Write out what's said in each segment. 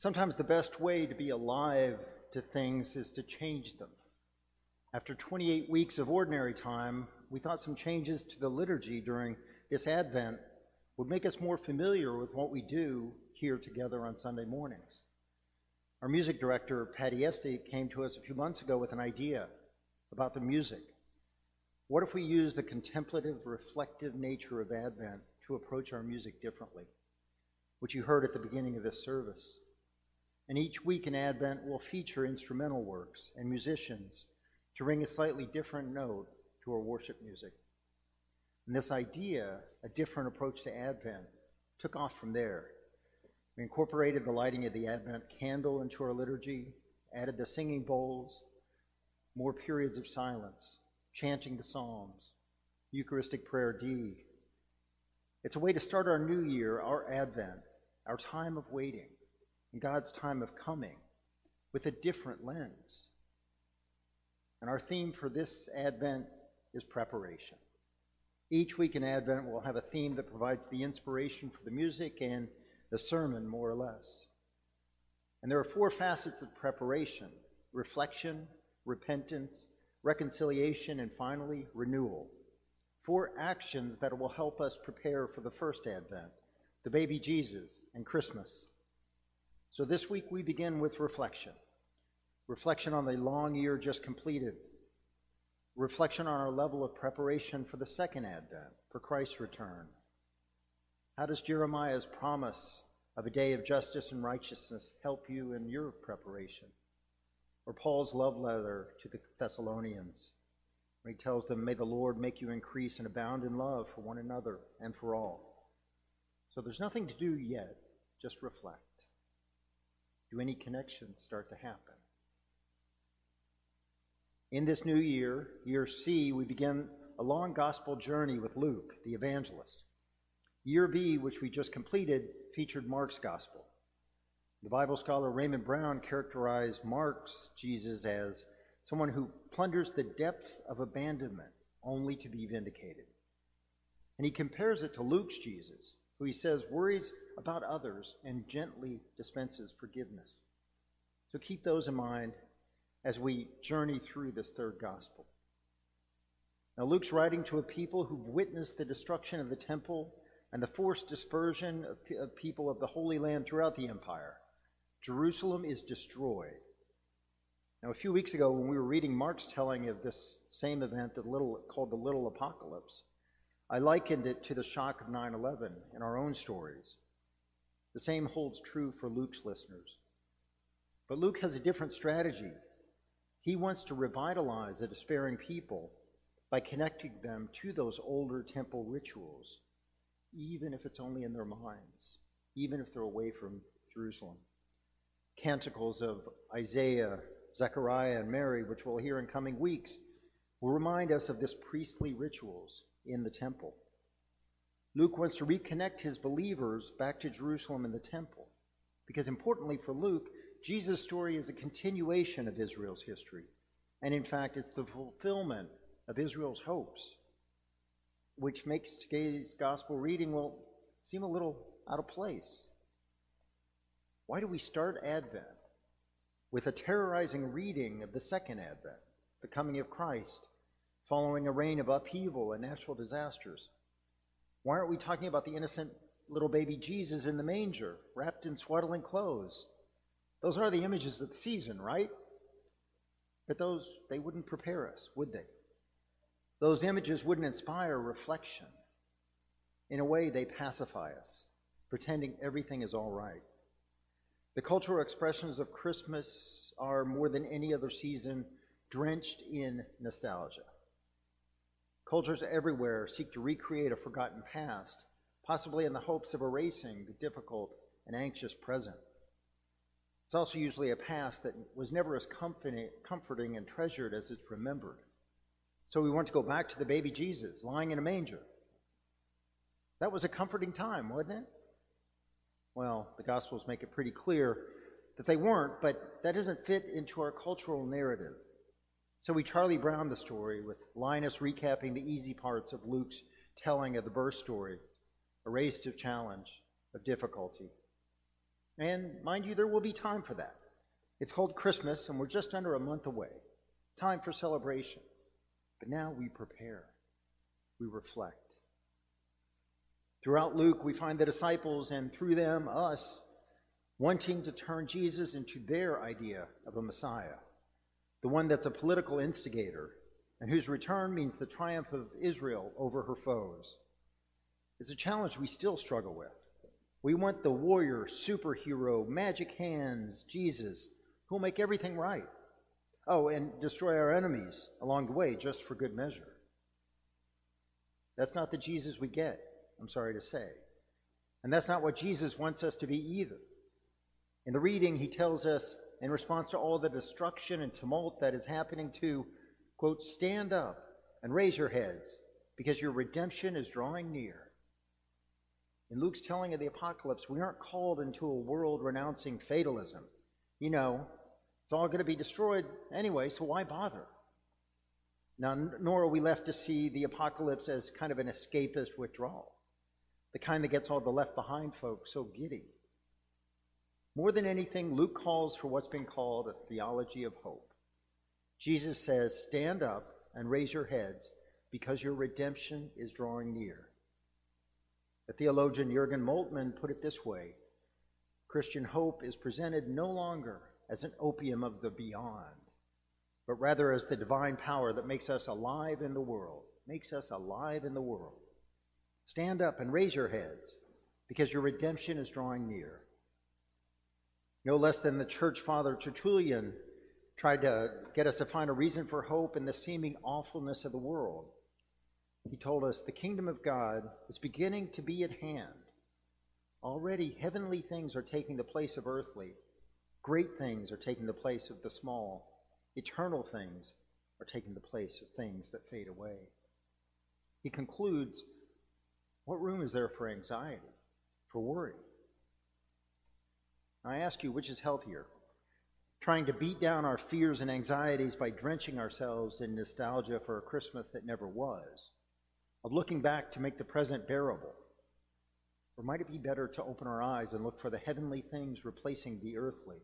Sometimes the best way to be alive to things is to change them. After 28 weeks of ordinary time, we thought some changes to the liturgy during this Advent would make us more familiar with what we do here together on Sunday mornings. Our music director, Patty Esty, came to us a few months ago with an idea about the music. What if we use the contemplative, reflective nature of Advent to approach our music differently, which you heard at the beginning of this service? And each week in Advent will feature instrumental works and musicians to ring a slightly different note to our worship music. And this idea, a different approach to Advent, took off from there. We incorporated the lighting of the Advent candle into our liturgy, added the singing bowls, more periods of silence, chanting the Psalms, Eucharistic prayer D. It's a way to start our new year, our Advent, our time of waiting, God's time of coming with a different lens. And our theme for this Advent is preparation. Each week in Advent, we'll have a theme that provides the inspiration for the music and the sermon, more or less. And there are four facets of preparation reflection, repentance, reconciliation, and finally, renewal. Four actions that will help us prepare for the first Advent, the baby Jesus, and Christmas. So this week we begin with reflection. Reflection on the long year just completed. Reflection on our level of preparation for the second Advent, for Christ's return. How does Jeremiah's promise of a day of justice and righteousness help you in your preparation? Or Paul's love letter to the Thessalonians, where he tells them, May the Lord make you increase and abound in love for one another and for all. So there's nothing to do yet, just reflect. Do any connections start to happen? In this new year, year C, we begin a long gospel journey with Luke, the evangelist. Year B, which we just completed, featured Mark's gospel. The Bible scholar Raymond Brown characterized Mark's Jesus as someone who plunders the depths of abandonment only to be vindicated. And he compares it to Luke's Jesus, who he says worries about others and gently dispenses forgiveness. So keep those in mind as we journey through this third gospel. Now, Luke's writing to a people who've witnessed the destruction of the temple and the forced dispersion of, of people of the Holy Land throughout the empire. Jerusalem is destroyed. Now, a few weeks ago, when we were reading Mark's telling of this same event, the little, called the Little Apocalypse, I likened it to the shock of 9 11 in our own stories. The same holds true for Luke's listeners. But Luke has a different strategy. He wants to revitalize a despairing people by connecting them to those older temple rituals, even if it's only in their minds, even if they're away from Jerusalem canticles of Isaiah, Zechariah, and Mary, which we'll hear in coming weeks, will remind us of this priestly rituals in the temple. Luke wants to reconnect his believers back to Jerusalem and the temple. Because importantly for Luke, Jesus' story is a continuation of Israel's history. And in fact, it's the fulfillment of Israel's hopes, which makes today's gospel reading, well, seem a little out of place. Why do we start Advent with a terrorizing reading of the second Advent, the coming of Christ, following a reign of upheaval and natural disasters? Why aren't we talking about the innocent little baby Jesus in the manger, wrapped in swaddling clothes? Those are the images of the season, right? But those, they wouldn't prepare us, would they? Those images wouldn't inspire reflection. In a way, they pacify us, pretending everything is all right. The cultural expressions of Christmas are more than any other season drenched in nostalgia. Cultures everywhere seek to recreate a forgotten past, possibly in the hopes of erasing the difficult and anxious present. It's also usually a past that was never as comforting and treasured as it's remembered. So we want to go back to the baby Jesus lying in a manger. That was a comforting time, wasn't it? Well, the Gospels make it pretty clear that they weren't, but that doesn't fit into our cultural narrative. So we Charlie Brown the story with Linus recapping the easy parts of Luke's telling of the birth story, a race of challenge, of difficulty. And mind you, there will be time for that. It's called Christmas, and we're just under a month away. Time for celebration. But now we prepare, we reflect. Throughout Luke, we find the disciples, and through them, us, wanting to turn Jesus into their idea of a Messiah, the one that's a political instigator, and whose return means the triumph of Israel over her foes. It's a challenge we still struggle with. We want the warrior, superhero, magic hands, Jesus, who'll make everything right. Oh, and destroy our enemies along the way just for good measure. That's not the Jesus we get, I'm sorry to say. And that's not what Jesus wants us to be either. In the reading, he tells us, in response to all the destruction and tumult that is happening, to, quote, stand up and raise your heads, because your redemption is drawing near. In Luke's telling of the apocalypse, we aren't called into a world renouncing fatalism. You know, it's all going to be destroyed anyway, so why bother? Now, nor are we left to see the apocalypse as kind of an escapist withdrawal, the kind that gets all the left behind folks so giddy. More than anything, Luke calls for what's been called a theology of hope. Jesus says, Stand up and raise your heads because your redemption is drawing near. The theologian Jurgen Moltmann put it this way Christian hope is presented no longer as an opium of the beyond, but rather as the divine power that makes us alive in the world, makes us alive in the world. Stand up and raise your heads because your redemption is drawing near. No less than the church father Tertullian tried to get us to find a reason for hope in the seeming awfulness of the world. He told us the kingdom of God is beginning to be at hand. Already, heavenly things are taking the place of earthly. Great things are taking the place of the small. Eternal things are taking the place of things that fade away. He concludes What room is there for anxiety, for worry? I ask you, which is healthier? Trying to beat down our fears and anxieties by drenching ourselves in nostalgia for a Christmas that never was, of looking back to make the present bearable? Or might it be better to open our eyes and look for the heavenly things replacing the earthly,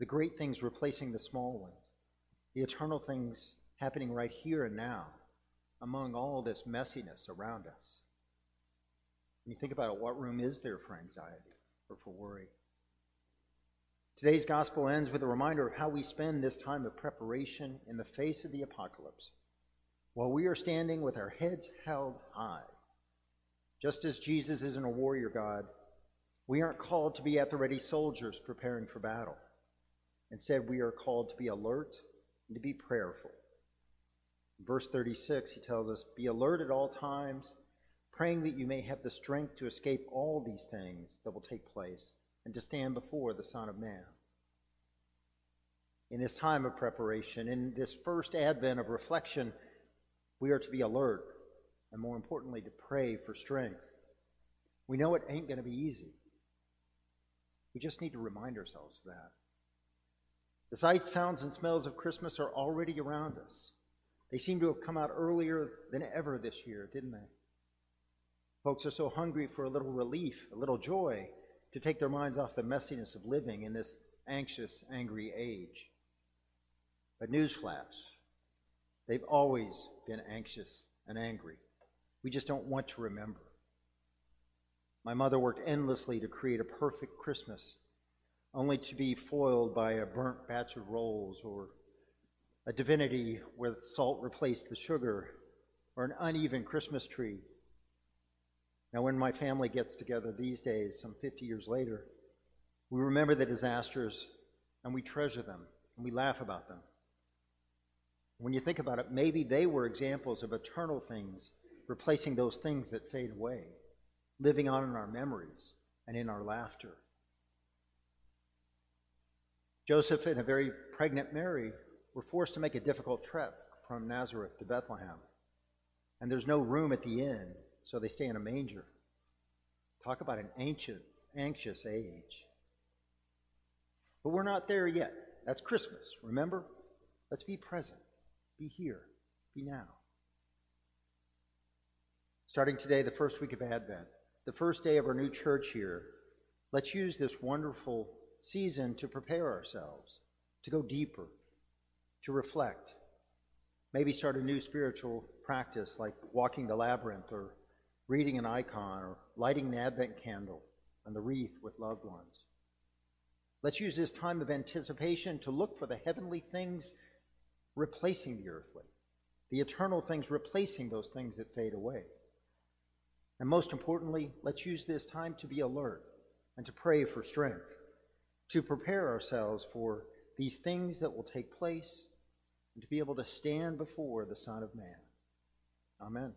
the great things replacing the small ones, the eternal things happening right here and now among all this messiness around us? When you think about it, what room is there for anxiety or for worry? Today's gospel ends with a reminder of how we spend this time of preparation in the face of the apocalypse while we are standing with our heads held high. Just as Jesus isn't a warrior God, we aren't called to be at the ready soldiers preparing for battle. Instead, we are called to be alert and to be prayerful. In verse 36, he tells us, Be alert at all times, praying that you may have the strength to escape all these things that will take place and to stand before the Son of Man. In this time of preparation, in this first advent of reflection, we are to be alert and, more importantly, to pray for strength. We know it ain't going to be easy. We just need to remind ourselves of that. The sights, sounds, and smells of Christmas are already around us. They seem to have come out earlier than ever this year, didn't they? Folks are so hungry for a little relief, a little joy, to take their minds off the messiness of living in this anxious, angry age. But newsflash, they've always been anxious and angry. We just don't want to remember. My mother worked endlessly to create a perfect Christmas, only to be foiled by a burnt batch of rolls or a divinity where salt replaced the sugar or an uneven Christmas tree now, when my family gets together these days, some 50 years later, we remember the disasters and we treasure them and we laugh about them. When you think about it, maybe they were examples of eternal things replacing those things that fade away, living on in our memories and in our laughter. Joseph and a very pregnant Mary were forced to make a difficult trip from Nazareth to Bethlehem. And there's no room at the inn so they stay in a manger. Talk about an ancient, anxious age. But we're not there yet. That's Christmas, remember? Let's be present, be here, be now. Starting today, the first week of Advent, the first day of our new church here, Let's use this wonderful season to prepare ourselves, to go deeper, to reflect. Maybe start a new spiritual practice like walking the labyrinth or reading an icon or lighting an Advent candle and the wreath with loved ones. Let's use this time of anticipation to look for the heavenly things replacing the earthly, the eternal things replacing those things that fade away. And most importantly, let's use this time to be alert and to pray for strength, to prepare ourselves for these things that will take place, and to be able to stand before the Son of Man. Amen.